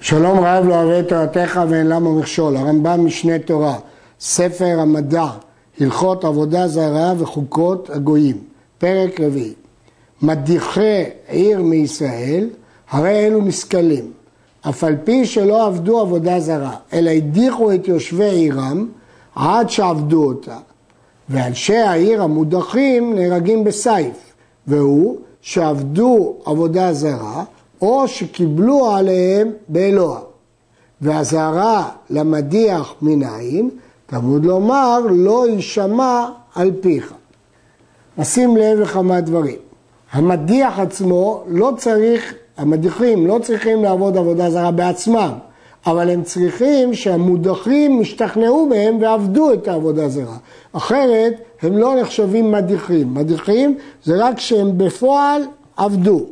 שלום רב לא אוהב את תורתך ואין למה מכשול, הרמב"ם משנה תורה, ספר המדע, הלכות עבודה זרה וחוקות הגויים, פרק רביעי. מדיחי עיר מישראל, הרי אלו משכלים, אף על פי שלא עבדו עבודה זרה, אלא הדיחו את יושבי עירם עד שעבדו אותה. ואנשי העיר המודחים נהרגים בסייף, והוא שעבדו עבודה זרה או שקיבלו עליהם באלוה. והזהרה למדיח מנין, תמוד לומר, לא יישמע על פיך. נשים לב לכמה דברים. המדיח עצמו לא צריך, המדיחים לא צריכים לעבוד עבודה זרה בעצמם, אבל הם צריכים שהמודחים ישתכנעו מהם ועבדו את העבודה הזרה. אחרת הם לא נחשבים מדיחים. מדיחים זה רק שהם בפועל עבדו.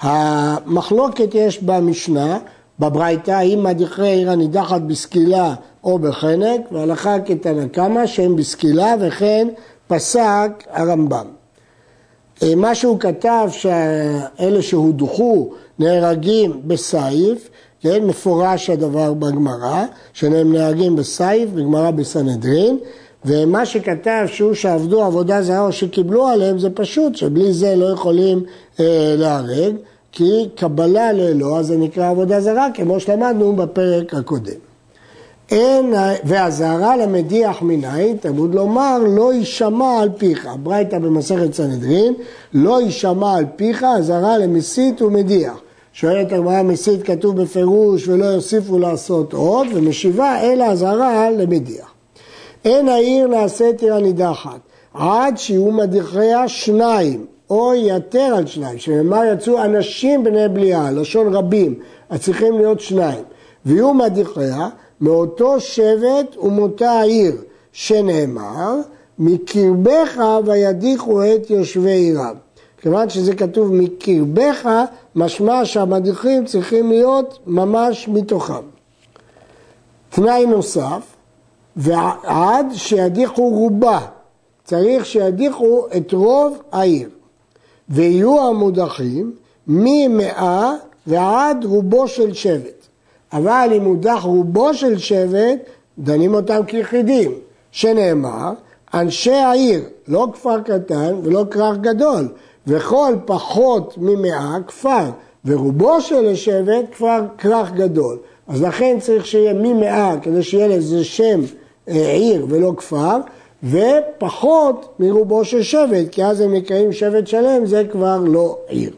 המחלוקת יש במשנה, בברייתא, האם מדיחי עיר הנידחת בסקילה או בחנק, והלכה כתנא קמא שהם בסקילה וכן פסק הרמב"ם. אה, מה שהוא כתב שאלה שהודחו נהרגים בסייף, כן, מפורש הדבר בגמרא, שהם נהרגים בסייף, בגמרא בסנהדרין, ומה שכתב שהוא שעבדו עבודה זרה או שקיבלו עליהם זה פשוט, שבלי זה לא יכולים אה, להרג, כי קבלה לאלוה זה נקרא עבודה זרה, כמו שלמדנו בפרק הקודם. אין, והזהרה למדיח מנין, תלמוד לומר, לא יישמע על פיך. ברייתא במסכת סנהדרין, לא יישמע על פיך, אזהרה למסית ומדיח. שואלת הגמרא מסית כתוב בפירוש ולא יוסיפו לעשות עוד, ומשיבה אלא אזהרה למדיח. אין העיר נעשית עיר הנידחת, עד שיהיו מדיחיה שניים, או יתר על שניים, שנאמר יצאו אנשים בני בליעה, לשון רבים, אז צריכים להיות שניים. ויהיו מדיחיה מאותו שבט ומאותה העיר, שנאמר, מקרבך וידיחו את יושבי עירם. כיוון שזה כתוב מקרבך, משמע שהמדיחים צריכים להיות ממש מתוכם. תנאי נוסף, ועד שידיחו רובה, צריך שידיחו את רוב העיר. ויהיו המודחים ממאה ועד רובו של שבט. אבל אם הודח רובו של שבט, דנים אותם כיחידים, שנאמר, אנשי העיר, לא כפר קטן ולא כרך גדול, וכל פחות ממאה כפר, ורובו של השבט כפר כרך גדול. אז לכן צריך שיהיה ממאה, כדי שיהיה לזה שם אה, עיר ולא כפר, ופחות מרובו של שבט, כי אז הם נקראים שבט שלם, זה כבר לא עיר.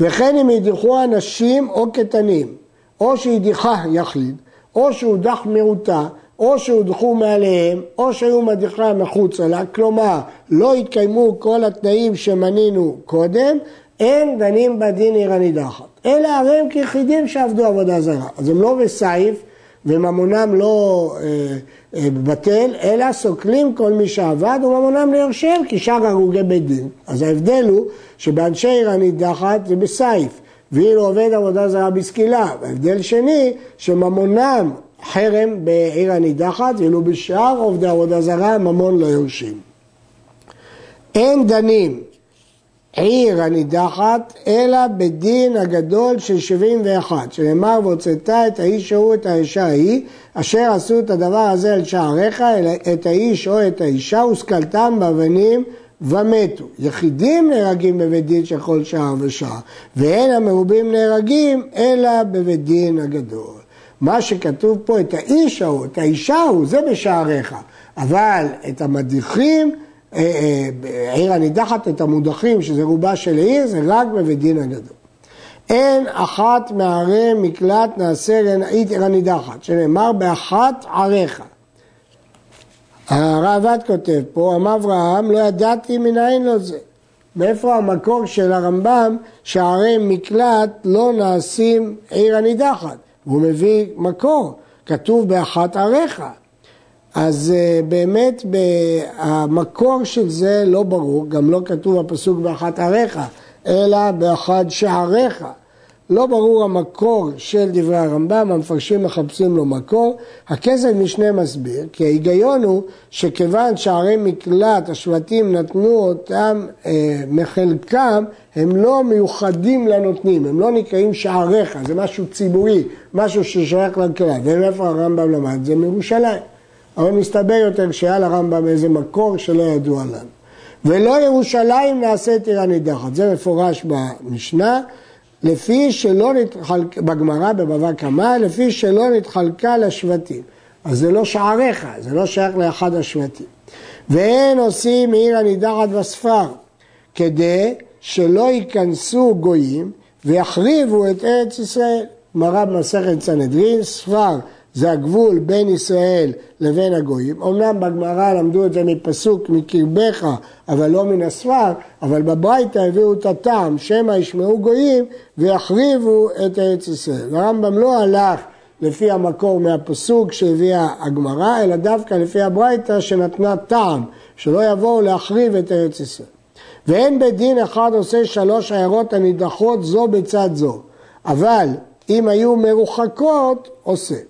וכן אם ידיחו אנשים או קטנים, או שהדיחה יחיד, או שהודח מיעוטה, או שהודחו מעליהם, או שהיו מדיחה מחוצה לה, כלומר לא התקיימו כל התנאים שמנינו קודם, אין דנים בדין עיר הנידחת. אלה הרי הם כיחידים שעבדו עבודה זרה. אז הם לא בסייף וממונם לא אה, אה, בטל, אלא סוקלים כל מי שעבד וממונם ליורשיהם כי שאר הרוגי בית דין. אז ההבדל הוא שבאנשי עיר הנידחת זה בסייף, ואילו עובד עבודה זרה בסקילה. וההבדל שני, שממונם חרם בעיר הנידחת, ואילו בשאר עובדי עבודה זרה ממון לא יורשים. אין דנים עיר הנידחת, אלא בדין הגדול של שבעים ואחת, שנאמר והוצאת את האיש ההוא את האישה ההיא, אשר עשו את הדבר הזה על שעריך, את האיש או את האישה, וסקלתם באבנים ומתו. יחידים נהרגים בבית דין של כל שעה ושעה, ואין המרובים נהרגים, אלא בבית דין הגדול. מה שכתוב פה, את האיש ההוא, את האישה ההוא, זה בשעריך, אבל את המדיחים, אה, אה, עיר הנידחת את המודחים, שזה רובה של עיר, זה רק בבית דין הגדול. אין אחת מערי מקלט נעשה רנאית עיר הנידחת, שנאמר באחת עריך. הרעב"ד כותב פה, אמר אברהם, לא ידעתי מנין לו זה. מאיפה המקור של הרמב"ם שערי מקלט לא נעשים עיר הנידחת? והוא מביא מקור, כתוב באחת עריך. אז uh, באמת המקור של זה לא ברור, גם לא כתוב הפסוק באחת עריך, אלא באחד שעריך. לא ברור המקור של דברי הרמב"ם, המפרשים מחפשים לו מקור. הכסף משנה מסביר, כי ההיגיון הוא שכיוון שערי מקלט, השבטים נתנו אותם אה, מחלקם, הם לא מיוחדים לנותנים, הם לא נקראים שעריך, זה משהו ציבורי, משהו ששייך לכלל. ומאיפה הרמב"ם למד? זה מירושלים. אבל מסתבר יותר שהיה לרמב"ם איזה מקור שלא ידוע לנו. ולא ירושלים נעשית עיר הנידחת, זה מפורש במשנה. לפי שלא נתחלקה, בגמרא בבבא קמא, לפי שלא נתחלקה לשבטים. אז זה לא שעריך, זה לא שייך לאחד השבטים. ואין עושים מעיר הנידחת בספר, כדי שלא ייכנסו גויים ויחריבו את ארץ ישראל. גמרא במסכת סנהדרין, ספר זה הגבול בין ישראל לבין הגויים. אמנם בגמרא למדו את זה מפסוק מקרבך, אבל לא מן הספר, אבל בברייתא הביאו את הטעם, שמא ישמעו גויים ויחריבו את ארץ ישראל. הרמב"ם לא הלך לפי המקור מהפסוק שהביאה הגמרא, אלא דווקא לפי הברייתא שנתנה טעם, שלא יבואו להחריב את ארץ ישראל. ואין בית דין אחד עושה שלוש עיירות הנידחות זו בצד זו, אבל אם היו מרוחקות, עושה.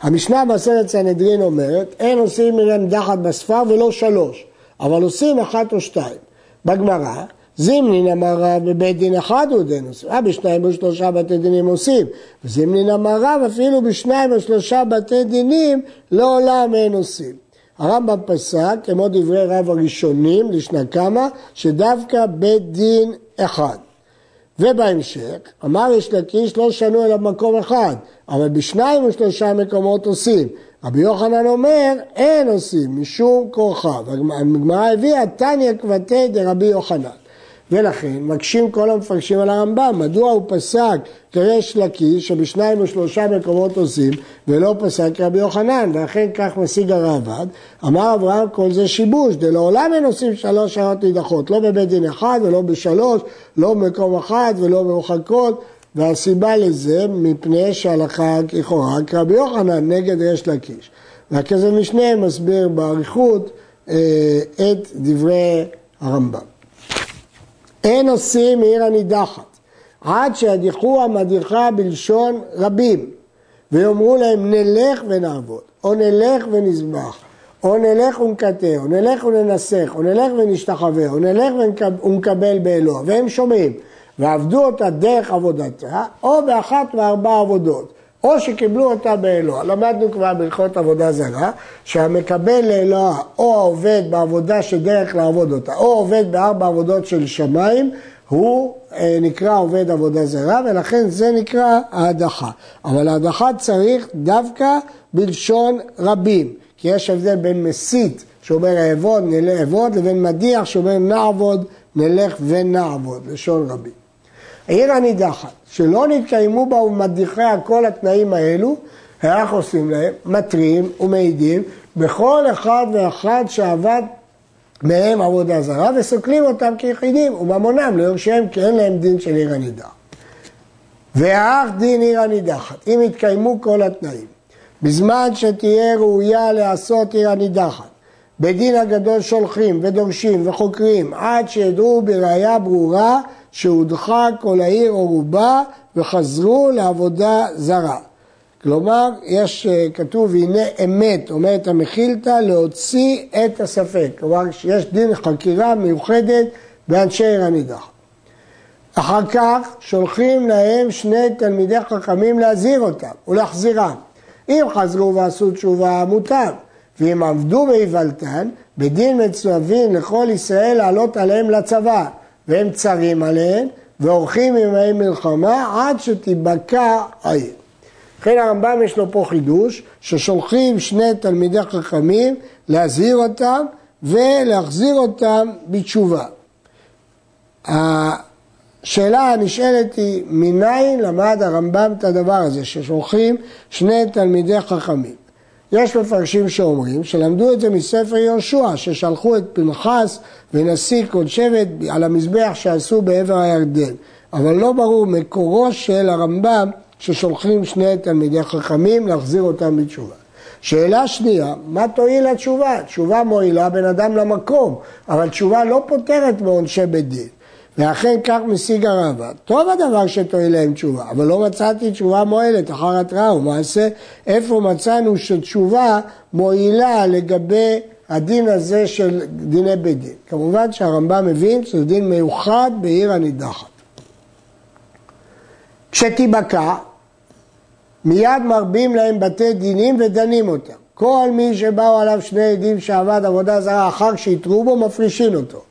המשנה בעשרת סנהדרין אומרת, אין עושים מן דחת בספר ולא שלוש, אבל עושים אחת או שתיים. בגמרא, זימנין אמר רב בבית דין אחד הוא דין עושים, אה בשניים או שלושה בתי דינים עושים, זימנין אמר רב אפילו בשניים או שלושה בתי דינים לעולם אין עושים. הרמב"ם פסק, כמו דברי רב הראשונים, לשנה כמה, שדווקא בית דין אחד. ובהמשך, אמר יש לקיש לא שנו אלא במקום אחד, אבל בשניים או שלושה מקומות עושים. רבי יוחנן אומר, אין עושים, משום כורחה. והגמרא הביאה, תניא כבתי דרבי יוחנן. ולכן מקשים כל המפרשים על הרמב"ם, מדוע הוא פסק כריש לקיש שבשניים או שלושה מקומות עושים ולא פסק כרבי יוחנן, ואכן כך משיג הרעב"ד, אמר אברהם כל זה שיבוש, דלעולם אין עושים שלוש שעות נידחות, לא בבית דין אחד ולא בשלוש, לא במקום אחד ולא מרוחקות, והסיבה לזה מפני שהלכה לכאורה כרבי יוחנן נגד ריש לקיש. והכסף משנה מסביר באריכות אה, את דברי הרמב"ם. אין עושים מעיר הנידחת, עד שידיחו המדיחה בלשון רבים, ויאמרו להם נלך ונעבוד, או נלך ונזבח, או נלך ונקטר, או נלך וננסח, או נלך ונשתחווה, או נלך ונקבל באלוה, והם שומעים, ועבדו אותה דרך עבודתה, או באחת מארבע עבודות. או שקיבלו אותה באלוה. למדנו כבר בהלכות עבודה זרה, שהמקבל לאלוה או העובד בעבודה שדרך לעבוד אותה, או עובד בארבע עבודות של שמיים, הוא אה, נקרא עובד עבודה זרה, ולכן זה נקרא ההדחה. אבל ההדחה צריך דווקא בלשון רבים, כי יש הבדל בין מסית, שאומר אעבוד, נלך אעבוד, לבין מדיח, שאומר נעבוד, נלך ונעבוד, לשון רבים. העיר הנידחת, שלא נתקיימו בה ומדיחיה כל התנאים האלו, איך עושים להם? מתרים ומעידים בכל אחד ואחד שעבד מהם עבודה זרה וסוקלים אותם כיחידים וממונם ליורשיהם כי אין להם דין של עיר הנידחת. ואך דין עיר הנידחת, אם יתקיימו כל התנאים, בזמן שתהיה ראויה לעשות עיר הנידחת, בדין הגדול שולחים ודורשים וחוקרים עד שידעו בראייה ברורה שהודחה כל העיר או רובה וחזרו לעבודה זרה. כלומר, יש, אה, כתוב, הנה אמת, אומרת המכילתא, להוציא את הספק. כלומר, יש דין חקירה מיוחדת באנשי עיר הנידח. אחר כך שולחים להם שני תלמידי חכמים להזהיר אותם ולהחזירם. אם חזרו ועשו תשובה, מוטב. ואם עבדו באיוולתן, בדין מצווים לכל ישראל לעלות עליהם לצבא. והם צרים עליהם ועורכים ימי מלחמה עד שתיבקע העיר. לכן הרמב"ם יש לו פה חידוש, ששולחים שני תלמידי חכמים להזהיר אותם ולהחזיר אותם בתשובה. השאלה הנשאלת היא, מניין למד הרמב"ם את הדבר הזה, ששולחים שני תלמידי חכמים? יש מפרשים שאומרים שלמדו את זה מספר יהושע, ששלחו את פנחס ונשיא כל שבט על המזבח שעשו בעבר הירדן. אבל לא ברור מקורו של הרמב"ם ששולחים שני תלמידי חכמים להחזיר אותם בתשובה. שאלה שנייה, מה תועיל התשובה? תשובה מועילה בן אדם למקום, אבל תשובה לא פותרת מעונשי בית דין. ואכן כך משיג הרבה. טוב הדבר שתועיל להם תשובה, אבל לא מצאתי תשובה מועלת אחר התראה ומעשה איפה מצאנו שתשובה מועילה לגבי הדין הזה של דיני בית דין. כמובן שהרמב"ם מבין שזה דין מיוחד בעיר הנידחת. כשתיבקע, מיד מרבים להם בתי דינים ודנים אותם. כל מי שבאו עליו שני עדים שעבד עבודה זרה אחר שהתרו בו, מפרישין אותו.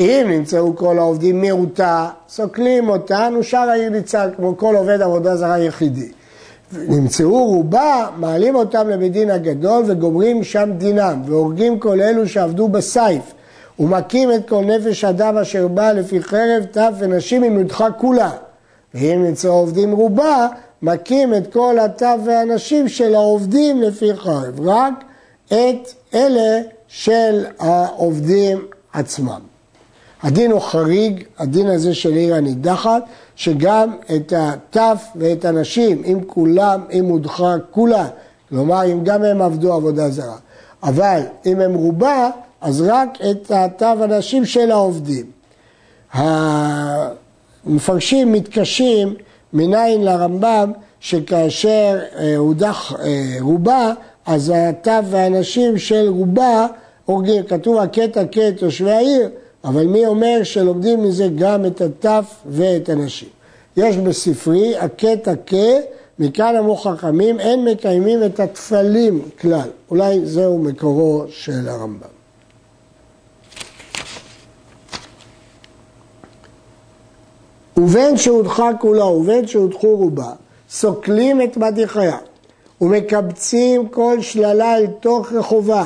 אם נמצאו כל העובדים מיעוטה, סוקלים אותן, ושאר העיר ניצל כמו כל עובד עבודה זרה יחידי. נמצאו רובה, מעלים אותם לבית דין הגדול וגומרים שם דינם, והורגים כל אלו שעבדו בסייף, ומכים את כל נפש אדם אשר בא לפי חרב, טף ונשים עם יודחה כולה. ואם נמצאו עובדים רובה, מכים את כל הטף והנשים של העובדים לפי חרב, רק את אלה של העובדים עצמם. הדין הוא חריג, הדין הזה של עיר הנידחת, שגם את הטף ואת הנשים, אם כולם, אם הודחה כולה, כלומר אם גם הם עבדו עבודה זרה, אבל אם הם רובה, אז רק את הטף הנשים של העובדים. המפרשים מתקשים מניין לרמב"ם שכאשר אה, הודח אה, רובה, אז הטף והנשים של רובה הורגים, כתוב הקטע כת תושבי העיר, אבל מי אומר שלומדים מזה גם את הטף ואת הנשים? יש בספרי הכה תכה, מכאן אמרו חכמים, אין מקיימים את התפלים כלל. אולי זהו מקורו של הרמב"ם. ובין שהודחה כולה ובין שהודחו רובה, סוקלים את מדיחיה ומקבצים כל שללה אל תוך רחובה.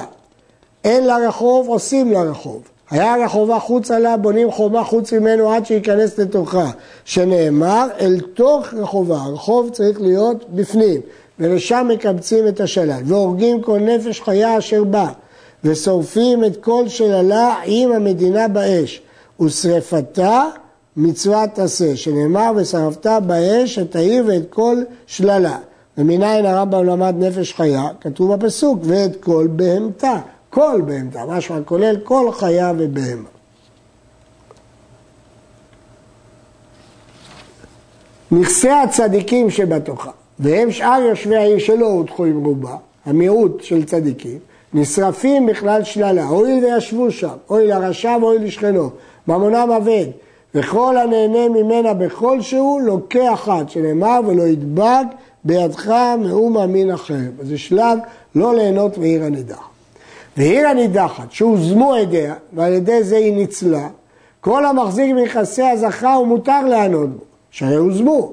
אין לרחוב, עושים לרחוב. היה רחובה חוצה לה, בונים חומה חוץ ממנו עד שייכנס לתוכה, שנאמר אל תוך רחובה, הרחוב צריך להיות בפנים, ולשם מקבצים את השלל, והורגים כל נפש חיה אשר בא, ושורפים את כל שללה עם המדינה באש, ושרפתה מצוות עשה, שנאמר ושרפת באש את העיר ואת כל שללה. ומניין הרמב"ם למד נפש חיה, כתוב בפסוק, ואת כל בהמתה. כל בהמתה, משמע כולל כל חיה ובהמה. נכסי הצדיקים שבתוכה, והם שאר יושבי העיר שלא הודחו עם רובה, המיעוט של צדיקים, נשרפים בכלל שללה, הואיל וישבו שם, אוי לרשע ואוי לשכנו, ממונם אבד, וכל הנהנה ממנה בכל שהוא לוקח אחד, שנאמר ולא ידבק בידך מאומה מין אחר. זה שלב לא ליהנות מעיר הנידח. ועיר הנידחת, שהוזמו עדיה, ועל ידי זה היא ניצלה, כל המחזיק מנכסי הזכה הוא מותר לענות בו, שהרי הוזמו.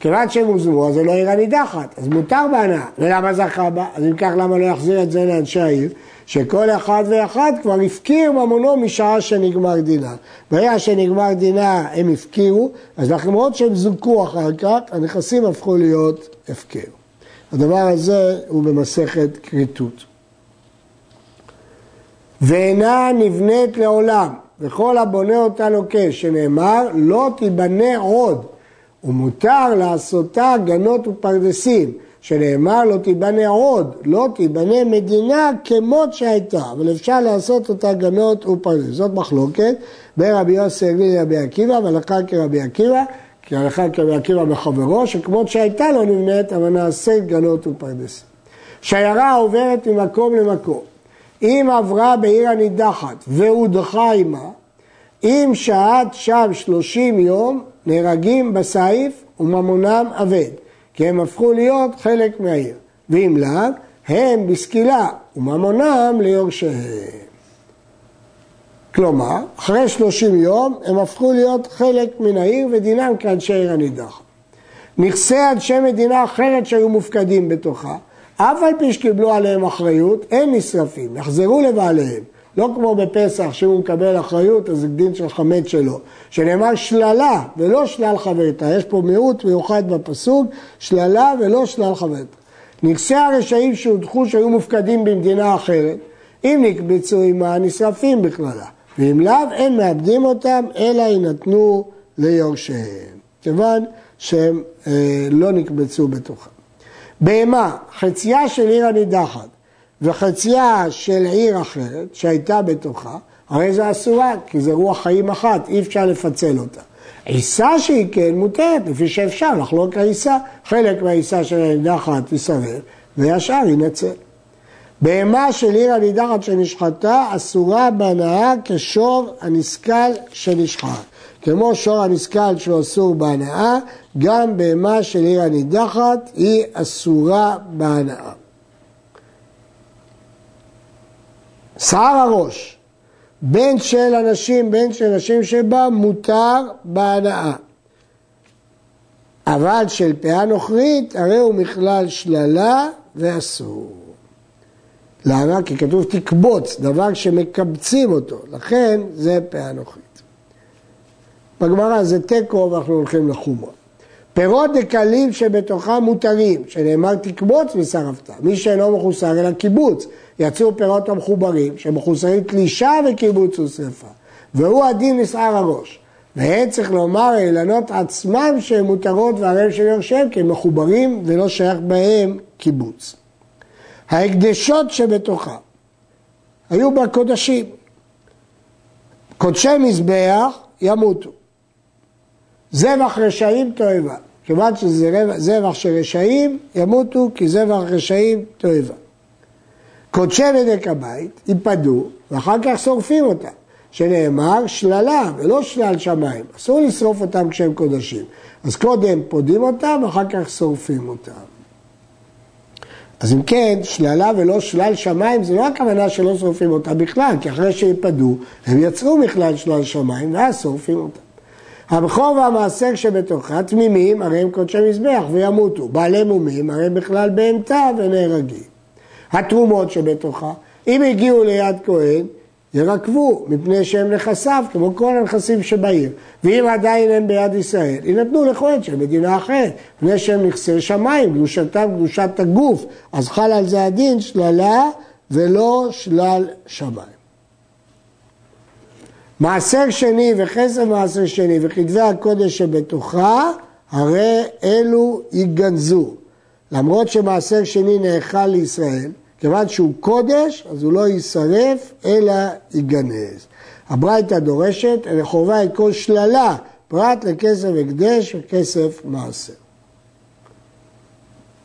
כיוון שהם הוזמו, אז זה לא עיר הנידחת, אז מותר בהנאה. ולמה זכה בה? אז אם כך, למה לא יחזיר את זה לאנשי העיר? שכל אחד ואחד כבר הפקיר ממונו משעה שנגמר דינה. ברגע שנגמר דינה הם הפקירו, אז למרות שהם זוכו אחר כך, הנכסים הפכו להיות הפקר. הדבר הזה הוא במסכת כריתות. ואינה נבנית לעולם, וכל הבונה אותה לוקה, שנאמר לא תיבנה עוד, ומותר לעשותה גנות ופרדסים, שנאמר לא תיבנה עוד, לא תיבנה מדינה כמות שהייתה, אבל אפשר לעשות אותה גנות ופרדסים. זאת מחלוקת בין רבי יוסי הגליל לרבי עקיבא, והלכה כרבי עקיבא, כי הלכה כרבי עקיבא בחברו, שכמות שהייתה לא נבנית, אבל נעשית גנות ופרדסים. שיירה עוברת ממקום למקום. אם עברה בעיר הנידחת והודחה עימה, אם שהת שם שלושים יום, נהרגים בסייף וממונם אבד, כי הם הפכו להיות חלק מהעיר. ואם לאו, הם בסקילה וממונם ליורשיהם. כלומר, אחרי שלושים יום הם הפכו להיות חלק מן העיר ודינם כאנשי עיר הנידחת. נכסי אנשי מדינה אחרת שהיו מופקדים בתוכה, אף על פי שקיבלו עליהם אחריות, הם נשרפים, יחזרו לבעליהם. לא כמו בפסח, שאם הוא מקבל אחריות, אז זה דין של חמץ שלו. שנאמר שללה ולא שלל חברתה. יש פה מיעוט מיוחד בפסוק, שללה ולא שלל חברתה. נכסי הרשעים שהודחו שהיו מופקדים במדינה אחרת, אם נקבצו עמה, נשרפים בכללה. ואם לאו, אין מאבדים אותם, אלא יינתנו ליורשיהם. כיוון שהם אה, לא נקבצו בתוכם. בהמה, חצייה של עיר הנידחת וחצייה של עיר אחרת שהייתה בתוכה, הרי זה אסורה, כי זה רוח חיים אחת, אי אפשר לפצל אותה. עיסה שהיא כן מותרת, לפי שאפשר לחלוק העיסה, חלק מהעיסה של הנידחת יסרב, והשאר ינצל. בהמה של עיר הנידחת שנשחטה אסורה בהנאה כשור הנסכל שנשחט. כמו שור הנסכל שהוא אסור בהנאה, גם בהמה של עיר הנידחת היא אסורה בהנאה. שיער הראש, בין של אנשים, בין של נשים שבה, מותר בהנאה. אבל של פאה נוכרית, הרי הוא מכלל שללה ואסור. למה? כי כתוב תקבוץ, דבר שמקבצים אותו, לכן זה פאה נוכרית. בגמרא זה תיקו ואנחנו הולכים לחומרה. פירות דקלים שבתוכם מותרים, שנאמר תקבוץ ושרפת. מי שאינו מחוסר אלא קיבוץ, יצאו פירות המחוברים, שמחוסרים תלישה וקיבוץ ושרפה. והוא הדין נסער הראש. והם צריך לומר האילנות עצמם שהן מותרות והרי של יורשיהם, כי הם מחוברים ולא שייך בהם קיבוץ. ההקדשות שבתוכה היו בקודשים. קודשי מזבח ימותו. זבח רשעים תועבה. כיוון שזה זבח של רשעים, ימותו כי זבח רשעים תועבה. קודשי בדק הבית ייפדו ואחר כך שורפים אותם, שנאמר שללה ולא שלל שמיים, אסור לשרוף אותם כשהם קודשים. אז קודם פודים אותם ואחר כך שורפים אותם. אז אם כן, שללה ולא שלל שמיים, זה לא הכוונה שלא שורפים אותם בכלל, כי אחרי שיפדו, הם יצרו בכלל שלל שמיים ואז שורפים אותם. הבכור והמעשר שבתוכה תמימים, הרי הם קודשי מזבח וימותו. בעלי מומים, הרי בכלל בהמתה ונהרגים. התרומות שבתוכה, אם הגיעו ליד כהן, ירקבו, מפני שהם נכסיו, כמו כל הנכסים שבעיר. ואם עדיין הם ביד ישראל, יינתנו לכהן של מדינה אחרת, מפני שהם נכסי שמיים, קדושתם קדושת הגוף, אז חל על זה הדין שללה ולא שלל שמיים. מעשר שני וכסף מעשר שני וכתבי הקודש שבתוכה, הרי אלו יגנזו. למרות שמעשר שני נאכל לישראל, כיוון שהוא קודש, אז הוא לא יישרף, אלא ייגנז. הברייתא דורשת, רחובה את כל שללה, פרט לכסף הקדש וכסף מעשר.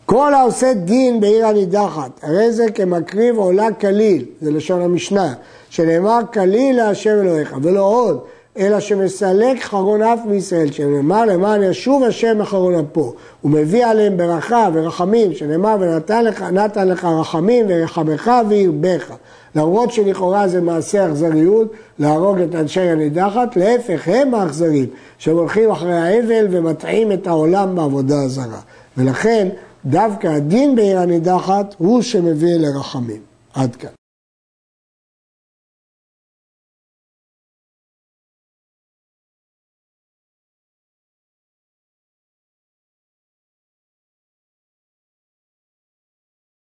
כל העושה דין בעיר הנידחת, הרי זה כמקריב עולה כליל, זה לשון המשנה, שנאמר כליל להשם אלוהיך, ולא עוד, אלא שמסלק חרון אף מישראל, שנאמר למען ישוב השם אחרון אפו, הוא מביא עליהם ברכה ורחמים, שנאמר ונתן לך, נתן לך רחמים ורחמך וירבך. למרות שלכאורה זה מעשה אכזריות להרוג את אנשי הנידחת, להפך הם האכזרים, שהם הולכים אחרי האבל ומטעים את העולם בעבודה הזרה. ולכן דווקא הדין בעיר הנידחת הוא שמביא לרחמים. עד כאן.